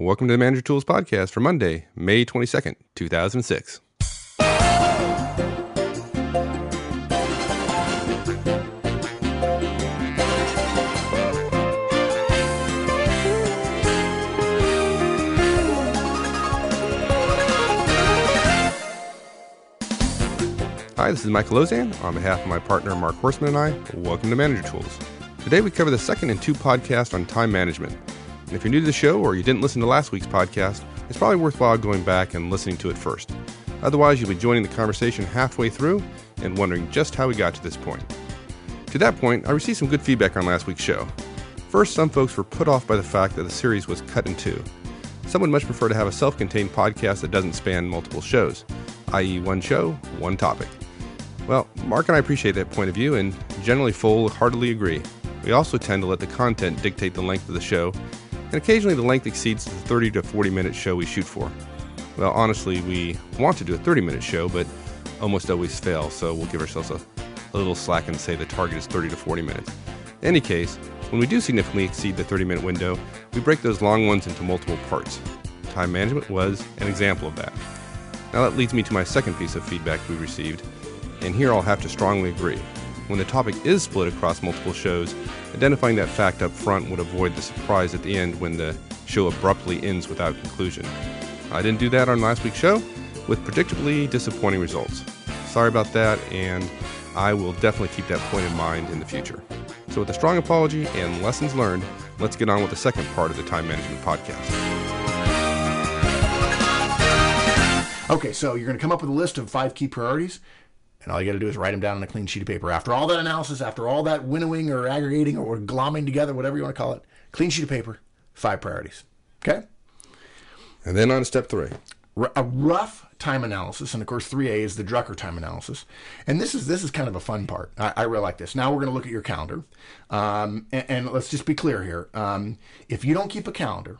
Welcome to the Manager Tools Podcast for Monday, May 22nd, 2006. Hi, this is Michael Auzenne. On behalf of my partner Mark Horstman and I, welcome to Manager Tools. Today we cover the second in two podcasts on time management. And if you're new to the show or you didn't listen to last week's podcast, it's probably worthwhile going back and listening to it first. Otherwise, you'll be joining the conversation halfway through and wondering just how we got to this point. To that point, I received some good feedback on last week's show. First, some folks were put off by the fact that the series was cut in two. Some would much prefer to have a self contained podcast that doesn't span multiple shows, i.e., one show, one topic. Well, Mark and I appreciate that point of view and generally full heartedly agree. We also tend to let the content dictate the length of the show, and occasionally the length exceeds the 30 to 40 minute show we shoot for. Well, honestly, we want to do a 30 minute show, but almost always fail, so we'll give ourselves a, a little slack and say the target is 30 to 40 minutes. In any case, when we do significantly exceed the 30 minute window, we break those long ones into multiple parts. Time management was an example of that. Now that leads me to my second piece of feedback we received and here I'll have to strongly agree. When the topic is split across multiple shows, identifying that fact up front would avoid the surprise at the end when the show abruptly ends without conclusion. I didn't do that on last week's show, with predictably disappointing results. Sorry about that, and I will definitely keep that point in mind in the future. So, with a strong apology and lessons learned, let's get on with the second part of the Time Management Podcast. Okay, so you're going to come up with a list of five key priorities. And all you got to do is write them down on a clean sheet of paper. After all that analysis, after all that winnowing or aggregating or glomming together, whatever you want to call it, clean sheet of paper, five priorities. Okay? And then on to step three. A rough time analysis, and of course, 3A is the Drucker time analysis. And this is this is kind of a fun part. I, I really like this. Now we're going to look at your calendar, um, and, and, let's just be clear here. Um, if you don't keep a calendar,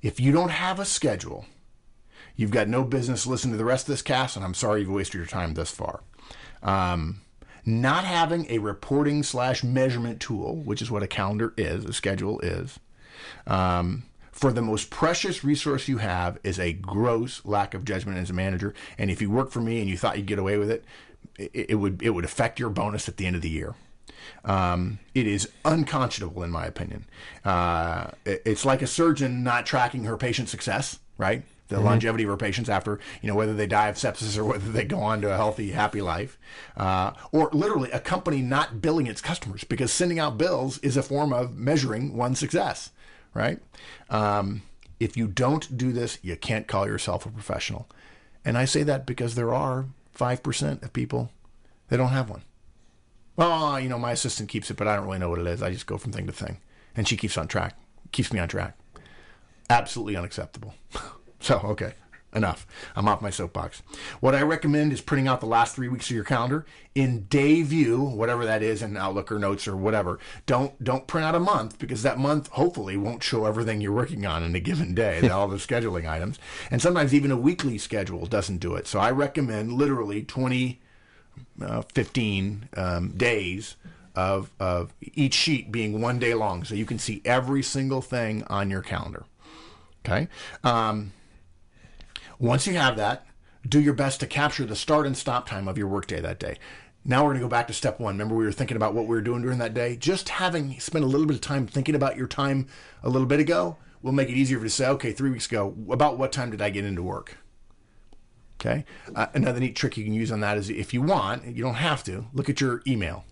if you don't have a schedule, you've got no business listening to the rest of this cast. And I'm sorry you've wasted your time thus far. Um, not having a reporting slash measurement tool, which is what a calendar is, a schedule is, um, for the most precious resource you have is a gross lack of judgment as a manager. And if you work for me and you thought you'd get away with it, it, it would it would affect your bonus at the end of the year. Um, it is unconscionable, in my opinion. Uh, it, it's like a surgeon not tracking her patient success, right? The mm-hmm. longevity of our patients after, you know, whether they die of sepsis or whether they go on to a healthy, happy life, uh, or literally a company not billing its customers because sending out bills is a form of measuring one's success, right? Um, if you don't do this, you can't call yourself a professional. And I say that because there are 5% of people that don't have one. Well, you know, my assistant keeps it, but I don't really know what it is. I just go from thing to thing. And she keeps on track, keeps me on track. Absolutely unacceptable. So, okay, enough. I'm off my soapbox. What I recommend is printing out the last three weeks of your calendar in day view, whatever that is in Outlook or Notes or whatever. Don't don't print out a month because that month hopefully won't show everything you're working on in a given day, all the scheduling items. And sometimes even a weekly schedule doesn't do it. So I recommend literally 20, uh, 15 um, days. Of, of each sheet being one day long, so you can see every single thing on your calendar. Okay. Um, once you have that, do your best to capture the start and stop time of your workday that day. Now we're going to go back to step one. Remember, we were thinking about what we were doing during that day? Just having spent a little bit of time thinking about your time a little bit ago will make it easier for you to say, okay, three weeks ago, about what time did I get into work? Okay. Uh, another neat trick you can use on that is if you want, you don't have to, look at your email.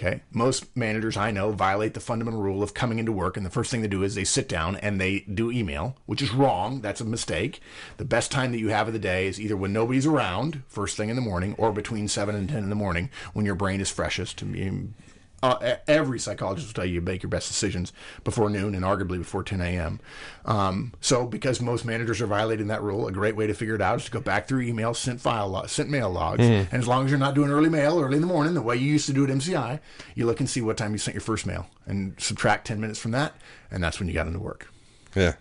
Okay. Most managers I know violate the fundamental rule of coming into work, and the first thing they do is they sit down and they do email, which is wrong. That's a mistake. The best time that you have of the day is either when nobody's around, first thing in the morning, or between 7 and 10 in the morning when your brain is freshest uh, every psychologist will tell you you make your best decisions before noon and arguably before 10 a.m. Um, so, because most managers are violating that rule, a great way to figure it out is to go back through emails, sent file, lo- sent mail logs, mm. and as long as you're not doing early mail early in the morning, the way you used to do at MCI, you look and see what time you sent your first mail and subtract 10 minutes from that, and that's when you got into work. Yeah.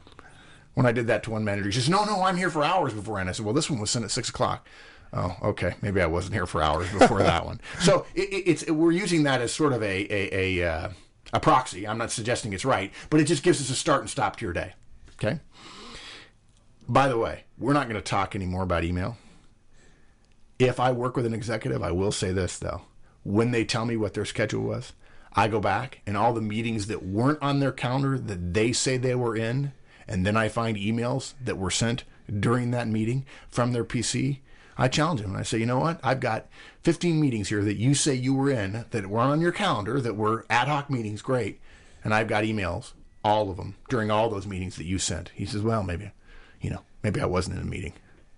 When I did that to one manager, he says, "No, no, I'm here for hours before." And I said, "Well, this one was sent at six o'clock." Oh, okay. Maybe I wasn't here for hours before that one. So it, it's it, we're using that as sort of a a a, uh, a proxy. I'm not suggesting it's right, but it just gives us a start and stop to your day. Okay. By the way, we're not going to talk anymore about email. If I work with an executive, I will say this though. When they tell me what their schedule was, I go back and all the meetings that weren't on their calendar that they say they were in, and then I find emails that were sent during that meeting from their PC. I challenge him and I say, you know what? I've got 15 meetings here that you say you were in that weren't on your calendar that were ad hoc meetings, great. And I've got emails, all of them, during all those meetings that you sent. He says, well, maybe, you know, maybe I wasn't in a meeting.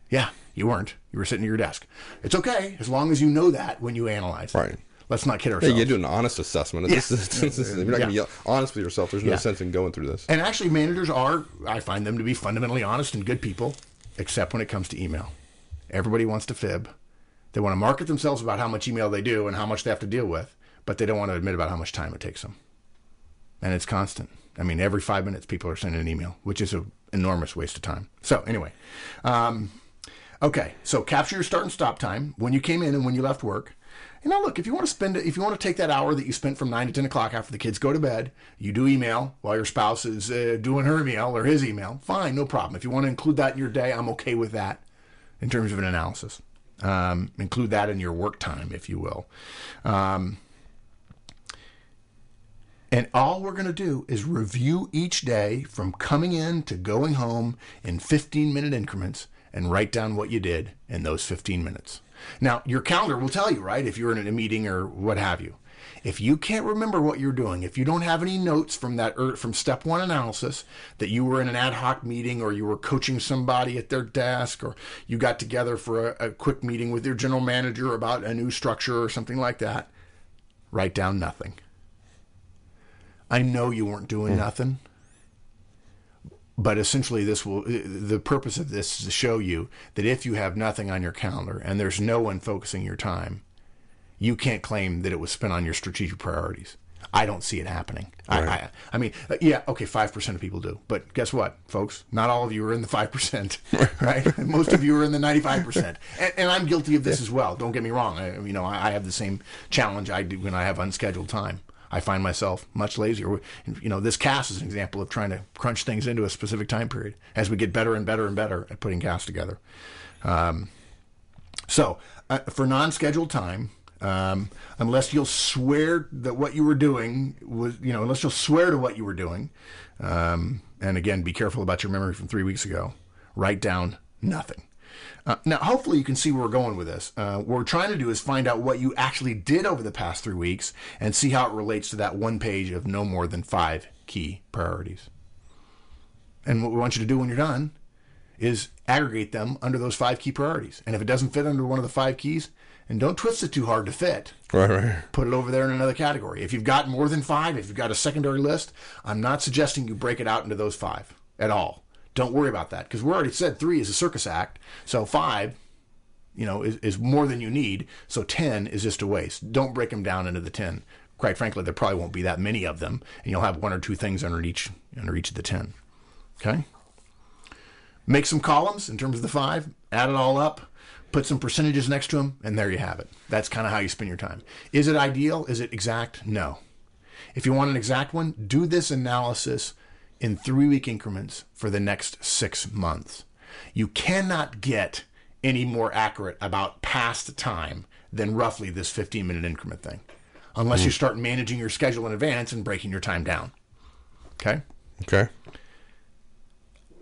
Yeah, you weren't. You were sitting at your desk. It's okay as long as you know that when you analyze. it. Right. Let's not kid Yeah, ourselves. you do an honest assessment. Yeah. This is, this is- if you're not going to Yeah. be honest with yourself, there's no Yeah. sense in going through this. And actually, managers are, I find them to be fundamentally honest and good people, except when it comes to email. Everybody wants to fib. They want to market themselves about how much email they do and how much they have to deal with, but they don't want to admit about how much time it takes them. And it's constant. I mean, every five minutes, people are sending an email, which is an enormous waste of time. So, anyway, um, okay. So, capture your start and stop time when you came in and when you left work. Know, look, if you want to spend if you want to take that hour that you spent from 9 to 10 o'clock after the kids go to bed, you do email while your spouse is uh, doing her email or his email, fine, no problem. If you want to include that in your day, I'm okay with that in terms of an analysis. Um, include that in your work time, if you will. Um, and all we're going to do is review each day from coming in to going home in 15 minute increments and write down what you did in those 15 minutes. Now, your calendar will tell you, right, if you're in a meeting or what have you. If you can't remember what you're doing, if you don't have any notes from that er, from step one analysis that you were in an ad hoc meeting or you were coaching somebody at their desk or you got together for a, a quick meeting with your general manager about a new structure or something like that, write down nothing. I know you weren't doing nothing, but essentially, this will the purpose of this is to show you that if you have nothing on your calendar and there's no one focusing your time, you can't claim that it was spent on your strategic priorities. I don't see it happening. I, I, I mean, uh, yeah, okay, five percent of people do, but guess what, folks? Not all of you are in the five percent, right? Most of you are in the ninety-five percent, and, and I'm guilty of this as well. Don't get me wrong. I, you know, I, I have the same challenge I do when I have unscheduled time. I find myself much lazier. You know, this cast is an example of trying to crunch things into a specific time period as we get better and better and better at putting casts together. Um, so, uh, for non-scheduled time, um, unless you'll swear that what you were doing was, you know, unless you'll swear to what you were doing, um, and again, be careful about your memory from three weeks ago. Write down nothing. Uh, now, hopefully, you can see where we're going with this. Uh, what we're trying to do is find out what you actually did over the past three weeks and see how it relates to that one page of no more than five key priorities. And what we want you to do when you're done is aggregate them under those five key priorities. And if it doesn't fit under one of the five keys, and don't twist it too hard to fit, Right, right. put it over there in another category. If you've got more than five, if you've got a secondary list, I'm not suggesting you break it out into those five at all. Don't worry about that because we already said three is a circus act. So five, you know, is, is more than you need. So 10 is just a waste. Don't break them down into the 10. Quite frankly, there probably won't be that many of them, and you'll have one or two things under each under each of the 10. Okay? Make some columns in terms of the five, add it all up, put some percentages next to them, and there you have it. That's kind of how you spend your time. Is it ideal? Is it exact? No. If you want an exact one, do this analysis in three week increments for the next six months. You cannot get any more accurate about past time than roughly this 15 minute increment thing, unless you hmm. start managing your schedule in advance and breaking your time down. Okay? Okay.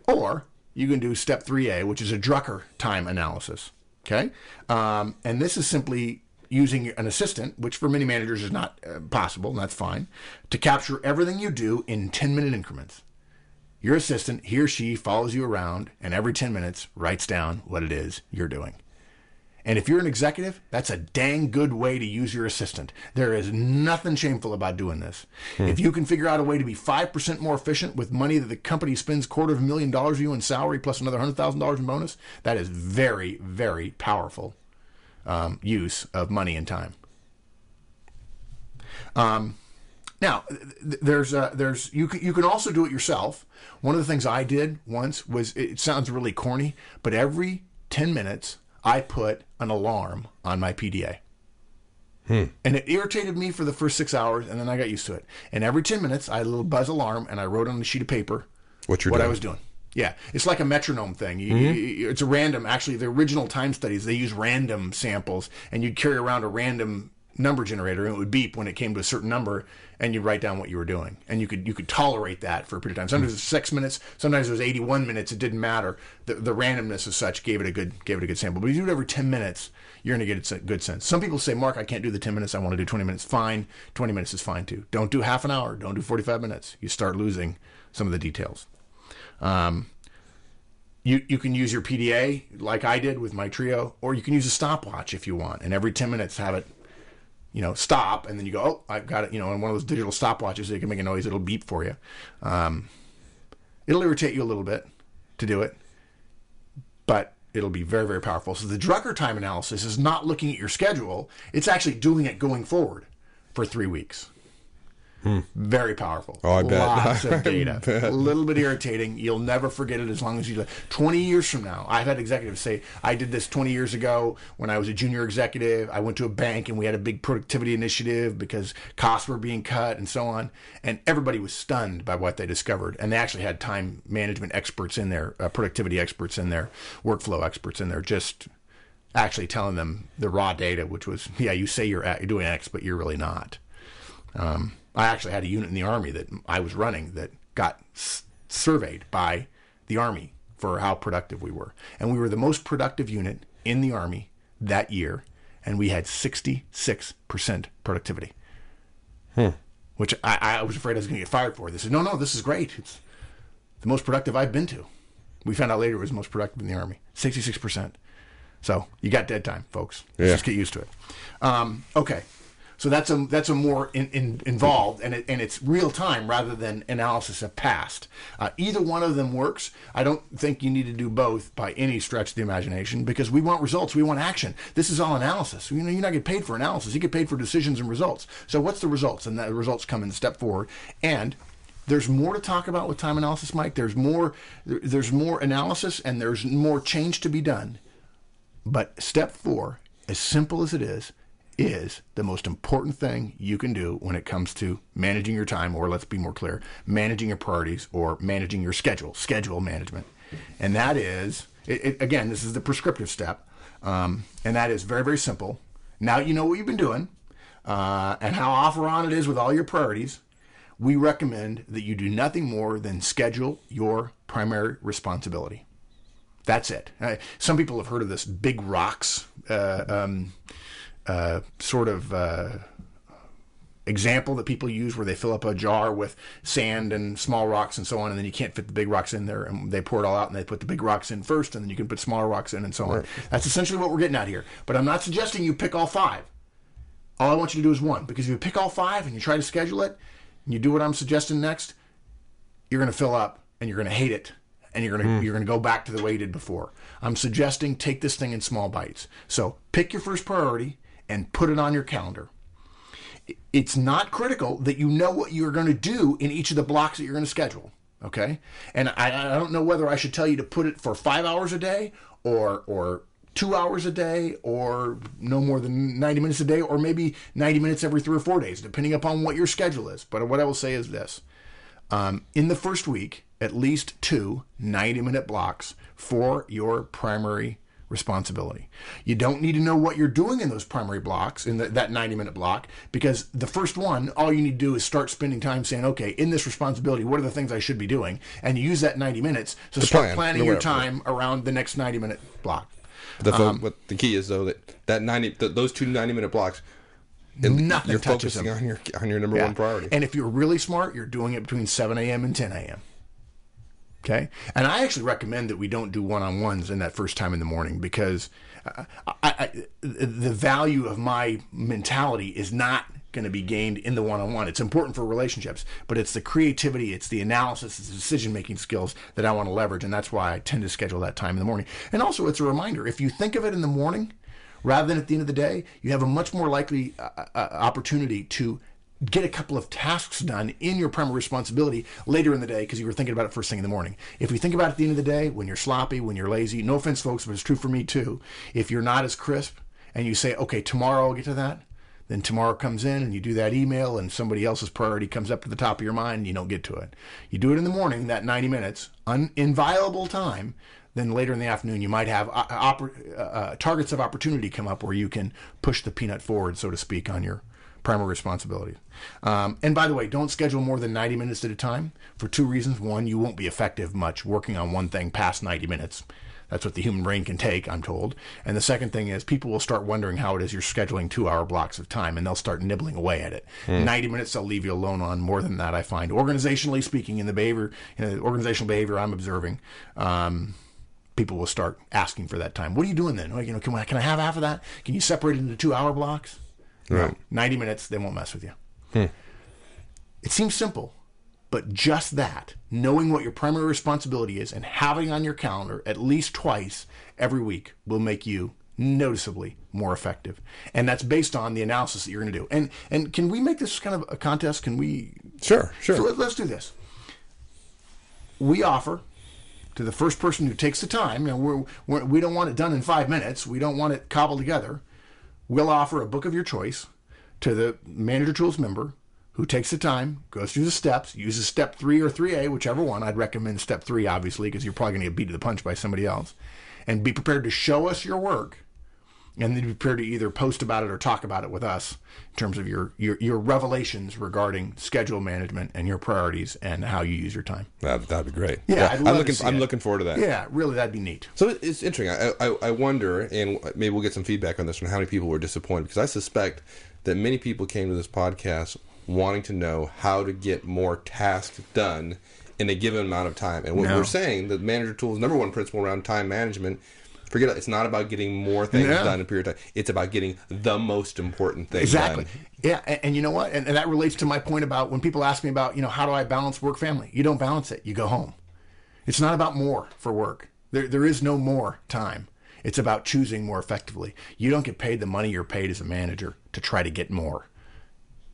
Or you can do step 3A, which is a Drucker time analysis. Okay. Um, and this is simply using an assistant, which for many managers is not uh, possible, and that's fine, to capture everything you do in 10 minute increments. Your assistant, he or she, follows you around and every 10 minutes writes down what it is you're doing. And if you're an executive, that's a dang good way to use your assistant. There is nothing shameful about doing this. If you can figure out a way to be 5% more efficient with money that the company spends quarter of a million dollars for you in salary plus another $100,000 in bonus, that is very, very powerful um, use of money and time. Um, now, th- there's uh, there's you can, you can also do it yourself. One of the things I did once was it sounds really corny, but every 10 minutes I put an alarm on my PDA. And it irritated me for the first six hours, and then I got used to it. And every 10 minutes, I had a little buzz alarm, and I wrote on a sheet of paper What you're what doing. I was doing. Yeah, it's like a metronome thing. You, Mm-hmm. you- it's a random. Actually, the original time studies they use random samples, and you'd carry around a random number generator, and it would beep when it came to a certain number, and you'd write down what you were doing, and you could you could tolerate that for a period of time. Sometimes it was six minutes, sometimes it was eighty one minutes. It didn't matter. The, the randomness as such gave it a good gave it a good sample. But if you do it every ten minutes, you're going to get a good sense. Some people say, Mark, I can't do the ten minutes. I want to do twenty minutes. Fine, twenty minutes is fine too. Don't do half an hour. Don't do forty five minutes. You start losing some of the details. Um, you you can use your PDA like I did with my Treo, or you can use a stopwatch if you want, and every ten minutes have it, you know, stop, and then you go, oh, I've got it, you know, and one of those digital stopwatches, so you can make a noise, it'll beep for you. Um, it'll irritate you a little bit to do it, but it'll be very very powerful. So the Drucker time analysis is not looking at your schedule; it's actually doing it going forward for three weeks. Very powerful. Hmm. Oh, I bet. Lots of data. A little bit irritating. You'll never forget it as long as you. 20 years from now, I've had executives say, I did this 20 years ago when I was a junior executive. I went to a bank and we had a big productivity initiative because costs were being cut and so on. And everybody was stunned by what they discovered. And they actually had time management experts in there, uh, productivity experts in there, workflow experts in there, just actually telling them the raw data, which was, yeah, you say you're, at, you're doing X, but you're really not. Um, I actually had a unit in the Army that I was running that got s- surveyed by the Army for how productive we were. And we were the most productive unit in the Army that year, and we had 66% productivity. Which I, I was afraid I was going to get fired for. They said, no, no, this is great. It's the most productive I've been to. We found out later it was the most productive in the Army 66%. So you got dead time, folks. Yeah. just get used to it. Um, okay. So that's a that's a more in, in, involved and it, and it's real time rather than analysis of past. Uh, either one of them works. I don't think you need to do both by any stretch of the imagination because we want results. We want action. This is all analysis. You know, you're not get paid for analysis. You get paid for decisions and results. So what's the results? And the results come in step forward. And there's more to talk about with time analysis, Mike. There's more. There's more analysis and there's more change to be done. But step four, as simple as it is, is the most important thing you can do when it comes to managing your time, or let's be more clear, managing your priorities or managing your schedule, schedule management. And that is, it, it, again, this is the prescriptive step. Um, and that is very, very simple. Now you know what you've been doing uh, and how off or on it is with all your priorities. We recommend that you do nothing more than schedule your primary responsibility. That's it. Uh, some people have heard of this big rocks uh, um, uh, sort of uh, example that people use where they fill up a jar with sand and small rocks and so on, and then you can't fit the big rocks in there, and they pour it all out and they put the big rocks in first, and then you can put smaller rocks in and so on. That's essentially what we're getting at here. But I'm not suggesting you pick all five. All I want you to do is one, because if you pick all five and you try to schedule it, and you do what I'm suggesting next, you're going to fill up and you're going to hate it and you're going to you're going to go back to the way you did before. I'm suggesting take this thing in small bites. So, pick your first priority and put it on your calendar. It's not critical that you know what you're going to do in each of the blocks that you're going to schedule, okay? And I, I don't know whether I should tell you to put it for 5 hours a day or or 2 hours a day or no more than 90 minutes a day or maybe 90 minutes every 3 or 4 days depending upon what your schedule is. But what I will say is this um, in the first week, at least two 90 minute blocks for your primary responsibility. You don't need to know what you're doing in those primary blocks, in the, that 90 minute block, because the first one, all you need to do is start spending time saying, okay, in this responsibility, what are the things I should be doing? And you use that 90 minutes to start plan, planning your time around the next 90 minute block. The, um, what the key is though that that ninety th those two 90 minute blocks, Nothing you're focusing them. on your on your number Yeah. one priority. And if you're really smart, you're doing it between 7 a.m. and 10 a.m. Okay. And I actually recommend that we don't do one on ones in that first time in the morning because uh, I, I, the value of my mentality is not going to be gained in the one on one. It's important for relationships, but it's the creativity, it's the analysis, it's the decision making skills that I want to leverage. And that's why I tend to schedule that time in the morning. And also, it's a reminder if you think of it in the morning, rather than at the end of the day, you have a much more likely uh, uh, opportunity to get a couple of tasks done in your primary responsibility later in the day because you were thinking about it first thing in the morning. If you think about it at the end of the day, when you're sloppy, when you're lazy, no offense, folks, but it's true for me too. If you're not as crisp and you say, okay, tomorrow I'll get to that, Then tomorrow comes in and you do that email and somebody else's priority comes up to the top of your mind and you don't get to it. You do it in the morning, that 90 minutes, un- inviolable time. Then later in the afternoon, you might have uh, oppor- uh, uh, targets of opportunity come up where you can push the peanut forward, so to speak, on your primary responsibilities. Um, and by the way, don't schedule more than 90 minutes at a time for two reasons. One, you won't be effective much working on one thing past 90 minutes. That's what the human brain can take, I'm told. And the second thing is people will start wondering how it is you're scheduling two hour blocks of time and they'll start nibbling away at it. 90 minutes they'll leave you alone on. More than that, I find. Organizationally speaking, in the behavior, in the organizational behavior I'm observing, um, people will start asking for that time. What are you doing then? You know, can, I- can I have half of that? Can you separate it into two hour blocks? Right. 90 minutes, they won't mess with you. Hmm. It seems simple, but just that, knowing what your primary responsibility is and having on your calendar at least twice every week will make you noticeably more effective. And that's based on the analysis that you're going to do. And and can we make this kind of a contest? Can we Sure, sure. so let, let's do this. We offer to the first person who takes the time. You know, we're, we're, we don't want it done in five minutes. We don't want it cobbled together. We'll offer a book of your choice to the Manager Tools member who takes the time, goes through the steps, uses step three or 3A, whichever one. I'd recommend step three, obviously, because you're probably going to get beat to the punch by somebody else. And be prepared to show us your work and then be prepared to either post about it or talk about it with us in terms of your, your, your revelations regarding schedule management and your priorities and how you use your time. That, that'd be great. Yeah, love to looking. I'm it. looking forward to that. Yeah, really, that'd be neat. So it's interesting. I, I, I wonder, and maybe we'll get some feedback on this one, how many people were disappointed because I suspect that many people came to this podcast wanting to know how to get more tasks done in a given amount of time. And what No. we're saying, the manager tools number one principle around time management. Forget it. It's not about getting more things done in a period of time. It's about getting the most important thing Exactly. done. Yeah, and, and you know what? And, and that relates to my point about when people ask me about, you know, how do I balance work family? You don't balance it. You go home. It's not about more for work. There, there is no more time. It's about choosing more effectively. You don't get paid the money you're paid as a manager to try to get more.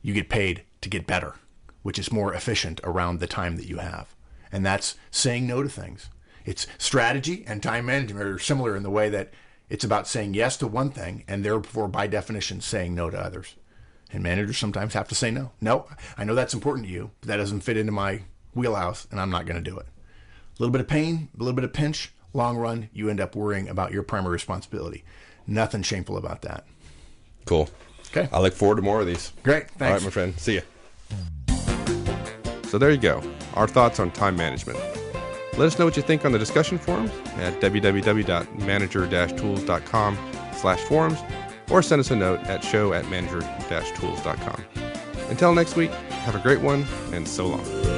You get paid to get better, which is more efficient around the time that you have. And that's saying no to things. It's strategy and time management are similar in the way that it's about saying yes to one thing and therefore, by definition, saying no to others. And managers sometimes have to say no. No, I know that's important to you, but that doesn't fit into my wheelhouse, and I'm not going to do it. A little bit of pain, a little bit of pinch, long run, you end up worrying about your primary responsibility. Nothing shameful about that. Cool. Okay. I look forward to more of these. Great. All Thanks. right, my friend. See ya. So there you go. Our thoughts on time management. Let us know what you think on the discussion forums at www.manager-tools.com slash forums or send us a note at show at manager-tools.com. Until next week, have a great one and so long.